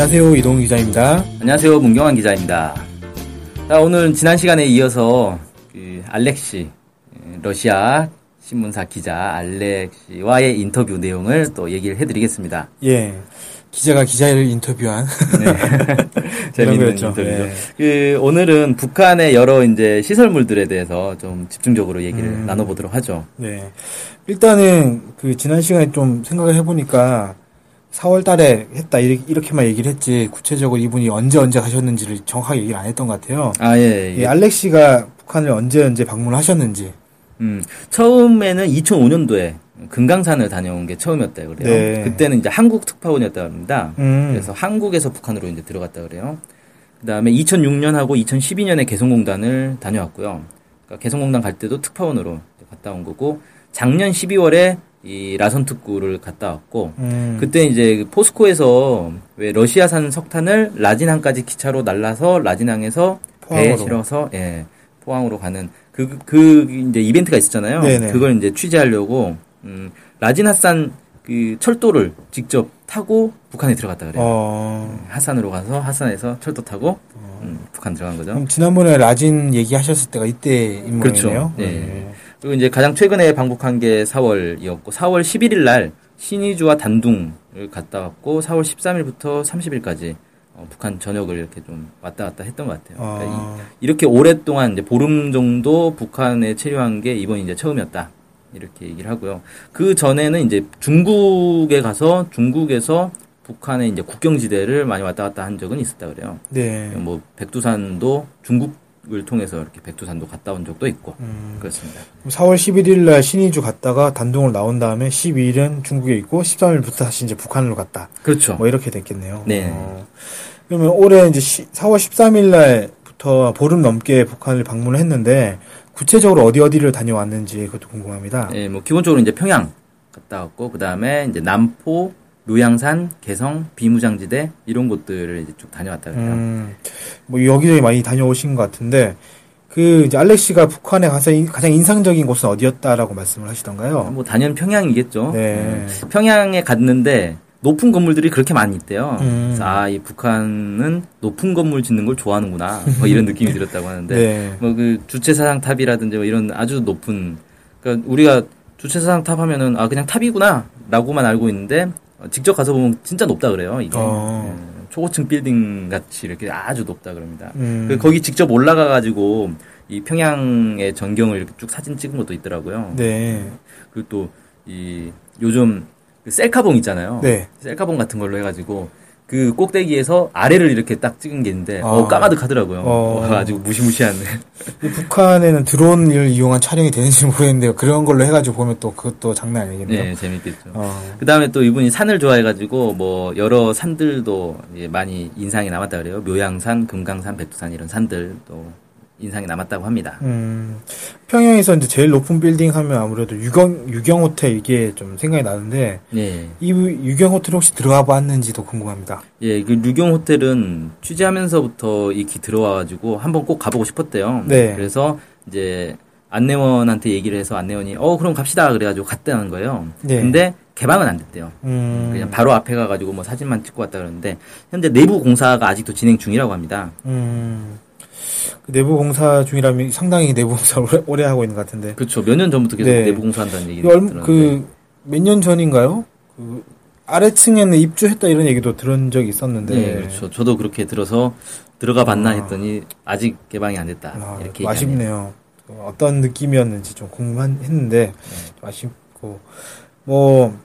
안녕하세요. 이동 기자입니다. 안녕하세요. 문경환 기자입니다. 자, 오늘 지난 시간에 이어서 그 알렉시 러시아 신문사 기자 알렉시와의 인터뷰 내용을 또 얘기를 해드리겠습니다. 예. 기자가 기자를 인터뷰한 네. 재밌는. 인터뷰죠. 예. 그 오늘은 북한의 여러 이제 시설물들에 대해서 좀 집중적으로 얘기를 음. 나눠보도록 하죠. 네. 일단은 그 지난 시간에 좀 생각을 해보니까 4월 달에 했다 이렇게, 이렇게 만 얘기를 했지 구체적으로 이분이 언제 언제 가셨는지를 정확하게 얘기를 안 했던 것 같아요. 아 예. 예, 알렉시가 북한을 언제 언제 방문하셨는지. 음, 처음에는 2005년도에 금강산을 다녀온 게 처음이었다 그래요. 네. 그때는 이제 한국 특파원이었다 합니다. 음. 그래서 한국에서 북한으로 이제 들어갔다 그래요. 그다음에 2006년하고 2012년에 개성공단을 다녀왔고요. 그러니까 개성공단 갈 때도 특파원으로 갔다 온 거고 작년 12월에 이 라선 특구를 갔다 왔고 음. 그때 이제 포스코에서 왜 러시아산 석탄을 라진항까지 기차로 날라서 라진항에서 배에. 실어서 예 포항으로 가는 그그 이제 이벤트가 있었잖아요. 네네. 그걸 이제 취재하려고 음 라진하산 그 철도를 직접 타고 북한에 들어갔다 그래요. 어. 하산으로 가서 하산에서 철도 타고 음, 북한 들어간 거죠. 그럼 지난번에 라진 얘기하셨을 때가 이때 인물이네요. 그렇죠. 예. 그리고 이제 가장 최근에 방북한 게 4월이었고 4월 11일 날 신의주와 단둥을 갔다 왔고 4월 13일부터 30일까지 어, 북한 전역을 이렇게 좀 왔다 갔다 했던 것 같아요. 그러니까 어. 이, 렇게 오랫동안 이제 보름 정도 북한에 체류한 게 이번이 이제 처음이었다. 이렇게 얘기를 하고요. 그 전에는 이제 중국에 가서 중국에서 북한의 이제 국경지대를 많이 왔다 갔다 한 적은 있었다 그래요. 네. 뭐 백두산도 중국 을 통해서 이렇게 백두산도 갔다 온 적도 있고 음. 그렇습니다. 4월 11일 날 신의주 갔다가 단둥을 나온 다음에 12일은 중국에 있고 13일부터 다시 이제 북한으로 갔다. 그렇죠. 뭐 이렇게 됐겠네요. 네. 어, 그러면 올해 이제 시- 4월 13일 날부터 보름 넘게 북한을 방문을 했는데 구체적으로 어디 어디를 다녀왔는지 그것도 궁금합니다. 예, 뭐 기본적으로 이제 평양 갔다 왔고 그 다음에 이제 남포, 묘양산, 개성, 비무장지대 이런 곳들을 이제 쭉 다녀왔다 그래요. 음, 뭐 여기저기 많이 다녀오신 것 같은데 그 이제 알렉시가 북한에 가서 인- 가장 인상적인 곳은 어디였다라고 말씀을 하시던가요? 뭐 단연 평양이겠죠. 네. 음, 평양에 갔는데 높은 건물들이 그렇게 많이 있대요. 음. 그래서 아, 이 북한은 높은 건물 짓는 걸 좋아하는구나. 뭐 이런 느낌이 들었다고 하는데 네. 뭐그 주체사상 탑이라든지 뭐 이런 아주 높은 그러니까 우리가 주체사상 탑 하면은 아 그냥 탑이구나라고만 알고 있는데 어, 직접 가서 보면 진짜 높다 그래요. 이게 어. 예, 초고층 빌딩 같이 이렇게 아주 높다 그럽니다. 음. 그 거기 직접 올라가 가지고 이 평양의 전경을 이렇게 쭉 사진 찍은 것도 있더라고요. 네. 그리고 또 이 요즘 그 셀카봉 있잖아요. 네. 셀카봉 같은 걸로 해가지고 그 꼭대기에서 아래를 이렇게 딱 찍은 게 있는데 어, 아. 까마득하더라고요. 어. 아주 무시무시한. 이 북한에는 드론을 이용한 촬영이 되는지 모르겠는데요. 그런 걸로 해가지고 보면 또 그것도 장난 아니겠네요. 네, 재밌겠죠. 어. 그 다음에 또 이분이 산을 좋아해가지고 뭐 여러 산들도 많이 인상이 남았다 그래요. 묘양산, 금강산, 백두산 이런 산들도 인상이 남았다고 합니다. 음, 평양에서 이제 제일 높은 빌딩 하면 아무래도 유경, 유경 호텔 이게 좀 생각이 나는데, 예. 이 유경 호텔 혹시 들어가 봤는지도 궁금합니다. 예, 그 류경 호텔은 취재하면서부터 이기 들어와가지고 한번 꼭 가보고 싶었대요. 네. 그래서 이제 안내원한테 얘기를 해서 안내원이 어 그럼 갑시다 그래가지고 갔다는 거예요. 네. 근데 개방은 안 됐대요. 음, 그냥 바로 앞에 가가지고 뭐 사진만 찍고 왔다 그러는데 현재 내부 공사가 아직도 진행 중이라고 합니다. 음, 그 내부 공사 중이라면 상당히 내부 공사를 오래, 오래 하고 있는 것 같은데. 그렇죠. 몇 년 전부터 계속 네. 내부 공사한다는 얘기를 들었는데. 그, 몇 년 전인가요? 그, 아래층에는 입주했다 이런 얘기도 들은 적이 있었는데. 네, 그렇죠. 저도 그렇게 들어서 들어가 봤나 아. 했더니 아직 개방이 안 됐다. 아, 이렇게. 아쉽네요. 어, 어떤 느낌이었는지 좀 궁금했는데 네. 좀 아쉽고 뭐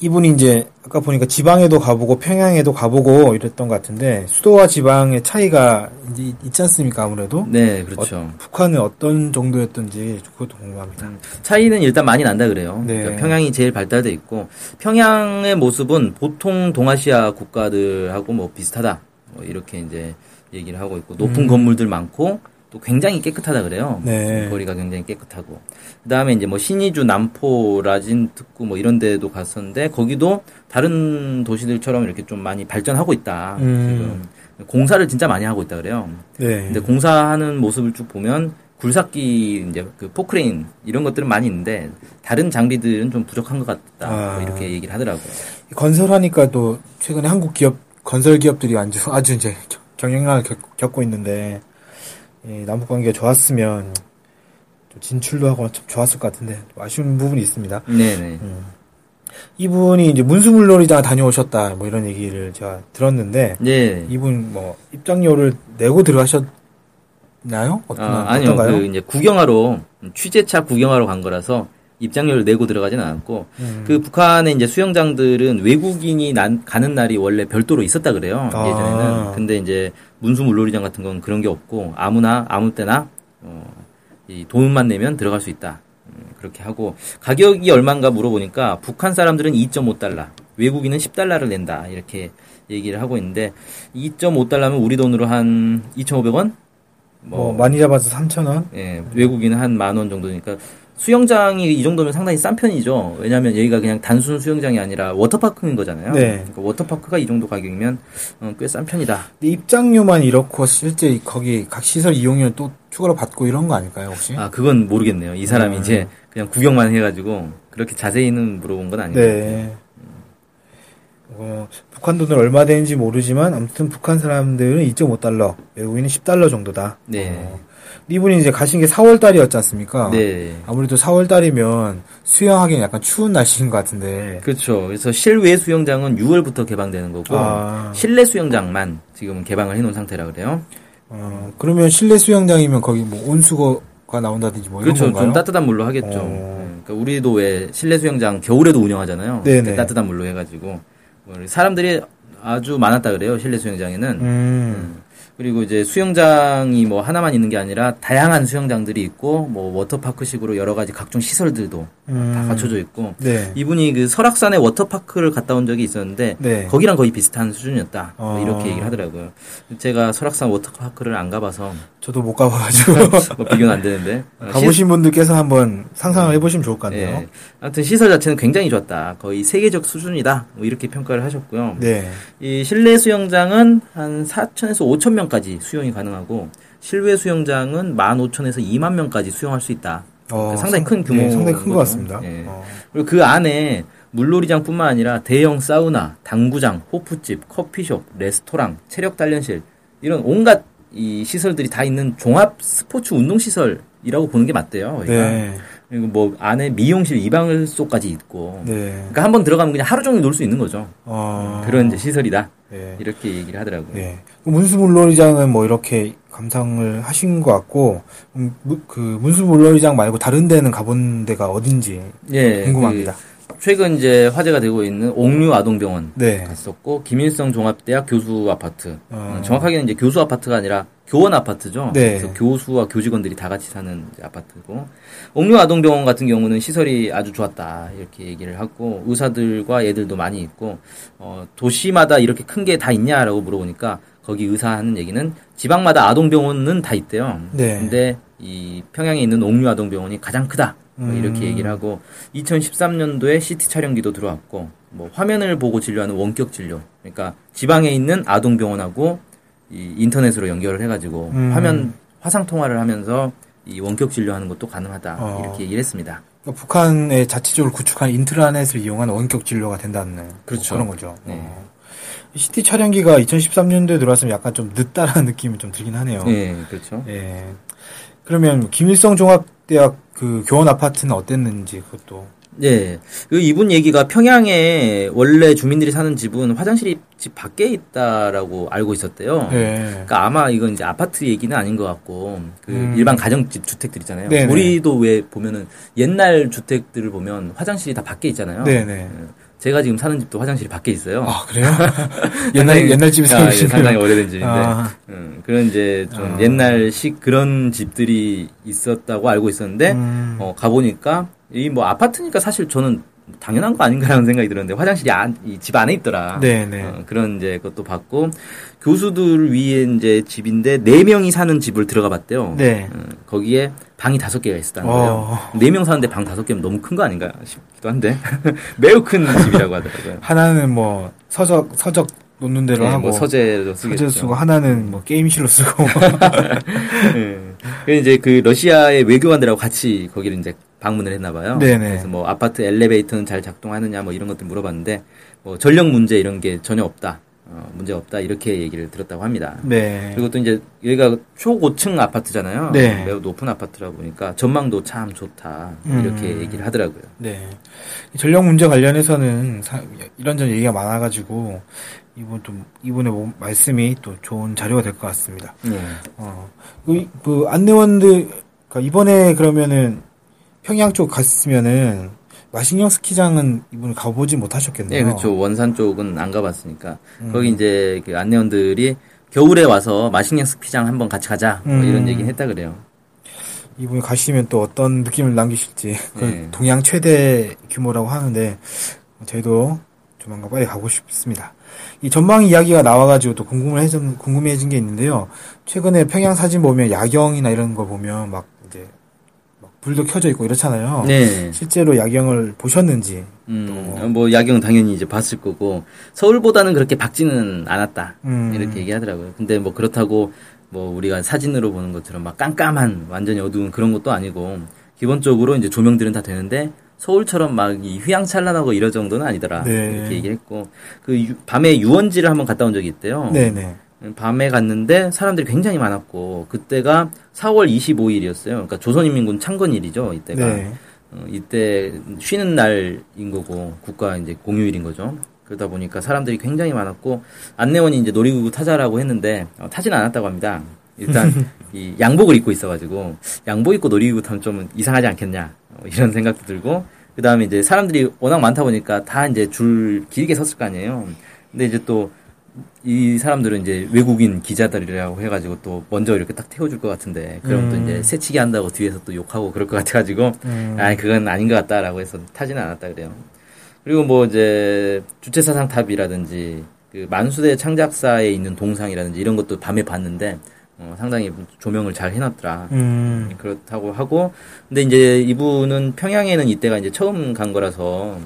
이분이 이제 아까 보니까 지방에도 가보고 평양에도 가보고 이랬던 것 같은데 수도와 지방의 차이가 이제 있지 않습니까 아무래도 네, 그렇죠. 북한은 어떤 정도였던지 그것도 궁금합니다. 차이는 일단 많이 난다 그래요. 네. 그러니까 평양이 제일 발달돼 있고 평양의 모습은 보통 동아시아 국가들하고 뭐 비슷하다. 뭐 이렇게 이제 얘기를 하고 있고 높은 건물들 많고 또 굉장히 깨끗하다 그래요. 네. 거리가 굉장히 깨끗하고 그 다음에 이제 뭐 신의주, 남포, 라진 특구 뭐 이런 데도 갔었는데 거기도 다른 도시들처럼 이렇게 좀 많이 발전하고 있다. 음. 지금 공사를 진짜 많이 하고 있다 그래요. 네. 근데 공사하는 모습을 쭉 보면 굴삭기 이제 그 포크레인 이런 것들은 많이 있는데 다른 장비들은 좀 부족한 것 같다 아. 뭐 이렇게 얘기를 하더라고요. 건설하니까 또 최근에 한국 기업 건설 기업들이 아주 아주 이제 겨- 경영난을 겪, 겪고 있는데 이 남북 관계가 좋았으면 좀 진출도 하고 참 좋았을 것 같은데 좀 아쉬운 부분이 있습니다. 네네. 이분이 이제 문수물놀이장 다녀오셨다 뭐 이런 얘기를 제가 들었는데 네. 이분 뭐 입장료를 내고 들어가셨나요? 어떤 아, 아니요. 어떤가요? 그 이제 구경하러 취재차 구경하러 간 거라서 입장료를 내고 들어가진 않았고 음. 그 북한의 이제 수영장들은 외국인이 난, 가는 날이 원래 별도로 있었다 그래요 아. 예전에는 근데 이제 문수 물놀이장 같은 건 그런 게 없고 아무나 아무 때나 어, 이 돈만 내면 들어갈 수 있다 음, 그렇게 하고 가격이 얼마인가 물어보니까 북한 사람들은 2.5달러 외국인은 10달러를 낸다 이렇게 얘기를 하고 있는데 2.5달러면 우리 돈으로 한 2,500원 뭐 많이 잡아서 3천 원. 예, 외국인은 한 만 원 정도니까 수영장이 이 정도면 상당히 싼 편이죠. 왜냐하면 여기가 그냥 단순 수영장이 아니라 워터파크인 거잖아요. 네. 그러니까 워터파크가 이 정도 가격이면 어, 꽤싼 편이다. 입장료만 이렇고 실제 거기 각 시설 이용료 또 추가로 받고 이런 거 아닐까요 혹시? 아, 그건 모르겠네요. 이 사람이 음. 이제 그냥 구경만 해가지고 그렇게 자세히는 물어본 건 아니고. 네. 어, 북한 돈을 얼마 되는지 모르지만 아무튼 북한 사람들은 2.5달러, 외국인은 10달러 정도다. 네. 어, 이분이 이제 가신 게 4월 달이었지 않습니까? 네. 아무래도 4월 달이면 수영하기엔 약간 추운 날씨인 것 같은데. 그렇죠. 그래서 실외 수영장은 6월부터 개방되는 거고 아. 실내 수영장만 지금 개방을 해놓은 상태라 그래요. 어, 그러면 실내 수영장이면 거기 뭐 온수거가 나온다든지 뭐 이런 그렇죠. 건가요? 좀 따뜻한 물로 하겠죠. 어. 네, 그러니까 우리도 왜 실내 수영장 겨울에도 운영하잖아요. 네네. 그때 따뜻한 물로 해가지고 뭐 사람들이 아주 많았다 그래요. 실내 수영장에는. 음. 그리고 이제 수영장이 뭐 하나만 있는 게 아니라 다양한 수영장들이 있고 뭐 워터파크식으로 여러 가지 각종 시설들도 음. 다 갖춰져 있고 네. 이분이 그 설악산에 워터파크를 갔다 온 적이 있었는데 네. 거기랑 거의 비슷한 수준이었다. 뭐 어. 이렇게 얘기를 하더라고요. 제가 설악산 워터파크를 안 가봐서 저도 못 가봐가지고. 뭐 비교는 안 되는데 어, 가보신 분들께서 한번 상상을 해보시면 좋을 것 같네요. 예. 아무튼 시설 자체는 굉장히 좋았다. 거의 세계적 수준이다. 뭐 이렇게 평가를 하셨고요. 네. 이 실내 수영장은 한 4천에서 5천 명 까지 수영이 가능하고 실외 수영장은 15,000에서 2만 명까지 수영할 수 있다. 어, 그러니까 상당히 상- 큰 규모. 네, 상당히 큰 것 같습니다. 예. 어. 그리고 그 안에 물놀이장뿐만 아니라 대형 사우나, 당구장, 호프집, 커피숍, 레스토랑, 체력 단련실 이런 온갖 이 시설들이 다 있는 종합 스포츠 운동 시설이라고 보는 게 맞대요. 네. 그리고 뭐 안에 미용실, 이방을소까지 있고. 네. 그러니까 한 번 들어가면 그냥 하루 종일 놀 수 있는 거죠. 어. 그런 이제 시설이다. 네. 이렇게 얘기를 하더라고요. 네. 문수물놀이장은 뭐 이렇게 감상을 하신 것 같고, 음, 무- 그 문수물놀이장 말고 다른 데는 가본 데가 어딘지 예, 궁금합니다. 그 최근 이제 화제가 되고 있는 옥류 아동병원 네. 갔었고 김일성 종합대학 교수 아파트. 어. 음, 정확하게는 이제 교수 아파트가 아니라 교원 아파트죠. 네. 그래서 교수와 교직원들이 다 같이 사는 아파트고 옥류 아동병원 같은 경우는 시설이 아주 좋았다 이렇게 얘기를 하고 의사들과 애들도 많이 있고 어, 도시마다 이렇게 큰 게 다 있냐라고 물어보니까 거기 의사 하는 얘기는 지방마다 아동병원은 다 있대요. 네. 근데 이 평양에 있는 옥류 아동병원이 가장 크다. 뭐 이렇게 음. 얘기를 하고 2013년도에 CT 촬영기도 들어왔고 뭐 화면을 보고 진료하는 원격 진료. 그러니까 지방에 있는 아동 병원하고 이 인터넷으로 연결을 해가지고 음. 화면 화상 통화를 하면서 이 원격 진료하는 것도 가능하다 어. 이렇게 얘기를 했습니다. 그러니까 북한의 자체적으로 구축한 인트라넷을 이용한 원격 진료가 된다는 뭐 그렇죠. 그런 거죠. 네. 어. CT 촬영기가 2013년도에 들어왔으면 약간 좀 늦다라는 느낌이 좀 들긴 하네요. 네, 그렇죠. 예. 그러면 김일성 종합대학 그 교원 아파트는 어땠는지 그것도 네, 그 이분 얘기가 평양에 원래 주민들이 사는 집은 화장실이 집 밖에 있다라고 알고 있었대요. 예. 그러니까 아마 이건 이제 아파트 얘기는 아닌 것 같고 그 음. 일반 가정집 주택들 있잖아요. 네네. 우리도 왜 보면은 옛날 주택들을 보면 화장실이 다 밖에 있잖아요. 네네. 예. 제가 지금 사는 집도 화장실이 밖에 있어요. 아, 그래요? 옛날, 옛날 집에 아, 예, 살으시네요. 상당히 오래된 집인데. 아. 음, 그런 이제 좀 아. 옛날식 그런 집들이 있었다고 알고 있었는데, 음. 어, 가보니까, 이 뭐 아파트니까 사실 저는 당연한 거 아닌가라는 생각이 들었는데, 화장실이 안, 이집 안에 있더라. 네, 네. 어, 그런 이제 것도 봤고, 교수들 위에 이제 집인데, 네 명이 사는 집을 들어가 봤대요. 네. 어, 거기에 방이 다섯 개가 있었다는 거예요. 어. 네명 사는데 방 다섯 개면 너무 큰 거 아닌가 싶기도 한데, 매우 큰 집이라고 하더라고요. 하나는 뭐, 서적, 서적 놓는 대로 네, 하고. 뭐 서재로 쓰겠죠. 서재 쓰고, 하나는 뭐, 게임실로 쓰고. 예. 그래서 이제 그 러시아의 외교관들하고 같이 거기를 이제 방문을 했나 봐요. 네네. 그래서 뭐 아파트 엘리베이터는 잘 작동하느냐 뭐 이런 것들 물어봤는데 뭐 전력 문제 이런 게 전혀 없다. 어, 문제 없다. 이렇게 얘기를 들었다고 합니다. 네. 그리고 또 이제 여기가 초고층 아파트잖아요. 네. 매우 높은 아파트라 보니까 전망도 참 좋다. 음. 이렇게 얘기를 하더라고요. 네. 이 전력 문제 관련해서는 사- 이런저런 얘기가 많아가지고, 이번 좀, 이번에 뭐- 말씀이 또 좋은 자료가 될 것 같습니다. 네. 어, 그, 그 안내원들, 그러니까 이번에 그러면은 평양 쪽 갔으면은 마신령 스키장은 이번에 가보지 못하셨겠네요. 네, 그렇죠. 원산 쪽은 안 가봤으니까 음. 거기 이제 그 안내원들이 겨울에 와서 마식령 스키장 한번 같이 가자 뭐 음. 이런 얘기 했다 그래요. 이번에 가시면 또 어떤 느낌을 남기실지 그 네. 동양 최대 규모라고 하는데 저희도 조만간 빨리 가고 싶습니다. 이 전망 이야기가 나와가지고 또 궁금해진 궁금해진 게 있는데요. 최근에 평양 사진 보면 야경이나 이런 거 보면 막 이제 막 불도 켜져 있고 이렇잖아요. 네. 실제로 야경을 보셨는지. 음, 뭐 야경 당연히 이제 봤을 거고 서울보다는 그렇게 밝지는 않았다 음. 이렇게 얘기하더라고요. 근데 뭐 그렇다고 뭐 우리가 사진으로 보는 것처럼 막 깜깜한 완전히 어두운 그런 것도 아니고 기본적으로 이제 조명들은 다 되는데 서울처럼 막 이 휘황찬란하고 이럴 정도는 아니더라 네. 이렇게 얘기했고 그 유- 밤에 유원지를 한번 갔다 온 적이 있대요. 네네. 밤에 갔는데 사람들이 굉장히 많았고 그때가 4월 25일이었어요. 그러니까 조선인민군 창건일이죠. 이때가 네. 어, 이때 쉬는 날인 거고 국가 이제 공휴일인 거죠. 그러다 보니까 사람들이 굉장히 많았고 안내원이 이제 놀이기구 타자라고 했는데 어, 타지는 않았다고 합니다. 일단 이 양복을 입고 있어가지고 양복 입고 놀이기구 타면 좀 이상하지 않겠냐 어, 이런 생각도 들고 그 다음에 이제 사람들이 워낙 많다 보니까 다 이제 줄 길게 섰을 거 아니에요. 근데 이제 또 이 사람들은 이제 외국인 기자들이라고 해가지고 또 먼저 이렇게 딱 태워줄 것 같은데 그럼 또 음. 이제 새치기 한다고 뒤에서 또 욕하고 그럴 것 같아가지고 음. 아 그건 아닌 것 같다라고 해서 타지는 않았다 그래요. 그리고 뭐 이제 주체사상 탑이라든지 그 만수대 창작사에 있는 동상이라든지 이런 것도 밤에 봤는데 어, 상당히 조명을 잘 해놨더라. 음. 그렇다고 하고 근데 이제 이분은 평양에는 이때가 이제 처음 간 거라서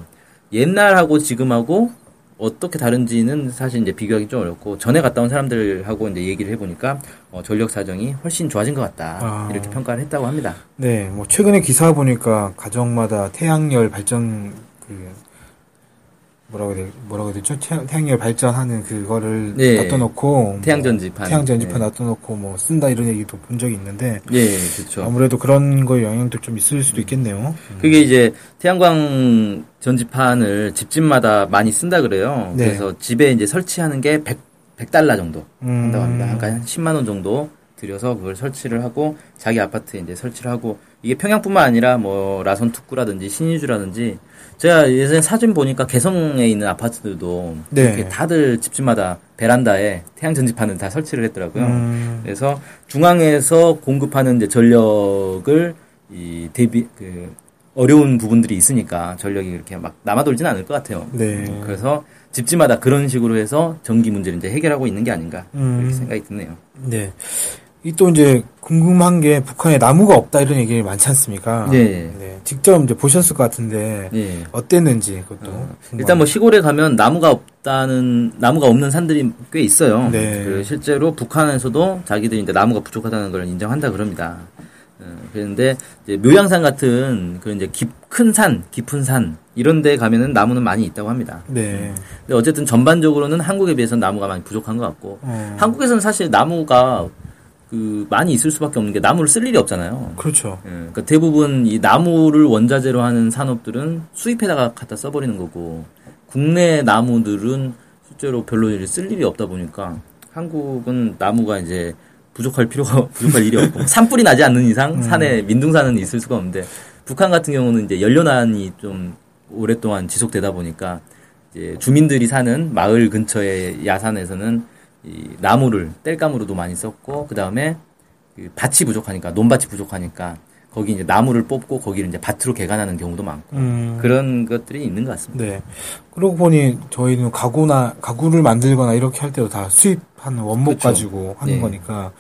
옛날하고 지금하고 어떻게 다른지는 사실 이제 비교하기 좀 어렵고 전에 갔다 온 사람들하고 이제 얘기를 해보니까 어, 전력 사정이 훨씬 좋아진 것 같다 아. 이렇게 평가를 했다고 합니다. 네, 뭐 최근에 기사 보니까 가정마다 태양열 발전 그 뭐라고 해야 돼, 뭐라고 해야 되죠? 태양, 태양 열 발전하는 그거를 네. 놔둬놓고 태양 뭐 전지판. 태양 전지판 네. 놔둬놓고 뭐 쓴다 이런 얘기도 본 적이 있는데 예, 그렇죠. 아무래도 그런 거에 영향도 좀 있을 수도 있겠네요. 그게 이제 태양광 전지판을 집집마다 많이 쓴다 그래요. 네. 그래서 집에 이제 설치하는 게 100, 100달러 정도 음. 한다고 합니다. 그러니까 한 10만 원 정도 들여서 그걸 설치를 하고 자기 아파트에 이제 설치를 하고 이게 평양뿐만 아니라 뭐 라선 특구라든지 신의주라든지 제가 예전에 사진 보니까 개성에 있는 아파트들도 네. 이렇게 다들 집집마다 베란다에 태양 전지판을 다 설치를 했더라고요. 음. 그래서 중앙에서 공급하는 이제 전력을 이 대비 그 어려운 부분들이 있으니까 전력이 이렇게 막 남아 돌지는 않을 것 같아요. 네. 그래서 집집마다 그런 식으로 해서 전기 문제를 이제 해결하고 있는 게 아닌가 음. 이렇게 생각이 드네요. 네. 이 또 이제 궁금한 게 북한에 나무가 없다 이런 얘기 많지 않습니까? 네. 네. 직접 이제 보셨을 것 같은데 예. 어땠는지 그것도 어. 일단 뭐 시골에 가면 나무가 없다는 나무가 없는 산들이 꽤 있어요. 네. 그리고 실제로 북한에서도 자기들이 이제 나무가 부족하다는 걸 인정한다 그럽니다. 어, 그런데 이제 묘양산 같은 그런 이제 깊, 큰 산, 깊은 산 이런 데 가면은 나무는 많이 있다고 합니다. 네. 근데 어쨌든 전반적으로는 한국에 비해서 나무가 많이 부족한 것 같고 어. 한국에서는 사실 나무가 그 많이 있을 수밖에 없는 게 나무를 쓸 일이 없잖아요. 그렇죠. 예, 그러니까 대부분 이 나무를 원자재로 하는 산업들은 수입해다가 갖다 써버리는 거고 국내 나무들은 실제로 별로 쓸 일이 없다 보니까 한국은 나무가 이제 부족할 필요가 부족할 일이 없고 산불이 나지 않는 이상 산에 민둥산은 있을 수가 없는데 북한 같은 경우는 이제 연료난이 좀 오랫동안 지속되다 보니까 이제 주민들이 사는 마을 근처의 야산에서는 이 나무를 땔감으로도 많이 썼고 그 다음에 그 밭이 부족하니까 논밭이 부족하니까 거기 이제 나무를 뽑고 거기를 이제 밭으로 개간하는 경우도 많고 음. 그런 것들이 있는 것 같습니다. 네. 그러고 보니 저희는 가구나 가구를 만들거나 이렇게 할 때도 다 수입하는 원목 그쵸. 가지고 하는 네. 거니까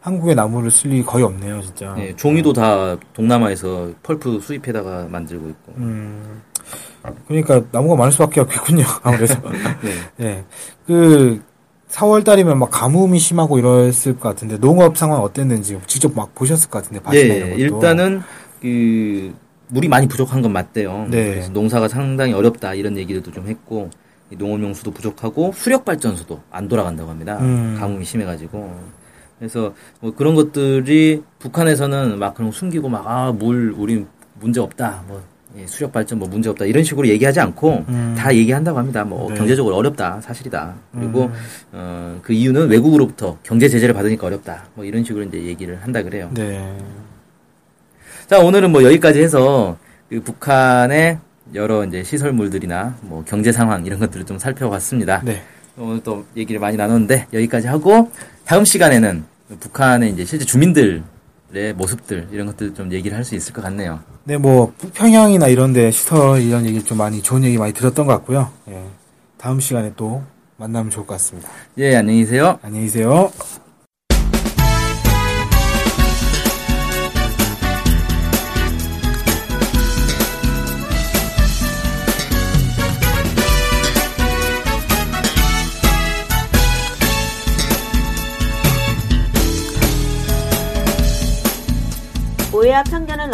한국에 나무를 쓸 일이 거의 없네요, 진짜. 네, 종이도 다 동남아에서 펄프 수입해다가 만들고 있고. 음. 그러니까 나무가 많을 수밖에 없겠군요. 아무래도. 네. 네. 그 4월 달이면 막 가뭄이 심하고 이랬을 것 같은데 농업 상황 어땠는지 직접 막 보셨을 것 같은데 밭이나 이런 예, 것도. 일단은 그 물이 많이 부족한 건 맞대요. 네. 그래서 농사가 상당히 어렵다 이런 얘기들도 좀 했고 이 농업용수도 부족하고 수력 발전소도 안 돌아간다고 합니다. 음. 가뭄이 심해가지고. 그래서 뭐 그런 것들이 북한에서는 막 그런 거 숨기고 막 아 물 우리 문제 없다 뭐 예, 수력 발전 뭐 문제 없다 이런 식으로 얘기하지 않고 음. 다 얘기한다고 합니다. 뭐 네. 경제적으로 어렵다 사실이다. 그리고 음. 어, 그 이유는 외국으로부터 경제 제재를 받으니까 어렵다. 뭐 이런 식으로 이제 얘기를 한다 그래요. 네. 자, 오늘은 뭐 여기까지 해서 그 북한의 여러 이제 시설물들이나 뭐 경제 상황 이런 것들을 좀 살펴봤습니다. 네. 오늘 또 얘기를 많이 나눴는데 여기까지 하고 다음 시간에는 북한의 이제 실제 주민들 의 모습들 이런 것들 좀 얘기를 할 수 있을 것 같네요. 네, 뭐 북평양이나 이런데 시설 이런 얘기 좀 많이 좋은 얘기 많이 들었던 것 같고요. 예. 다음 시간에 또 만나면 좋을 것 같습니다. 예, 안녕히 계세요. 안녕히 계세요.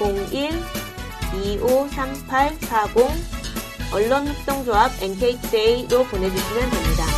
479001-01-253840 언론협동조합 NK투데이로 보내주시면 됩니다.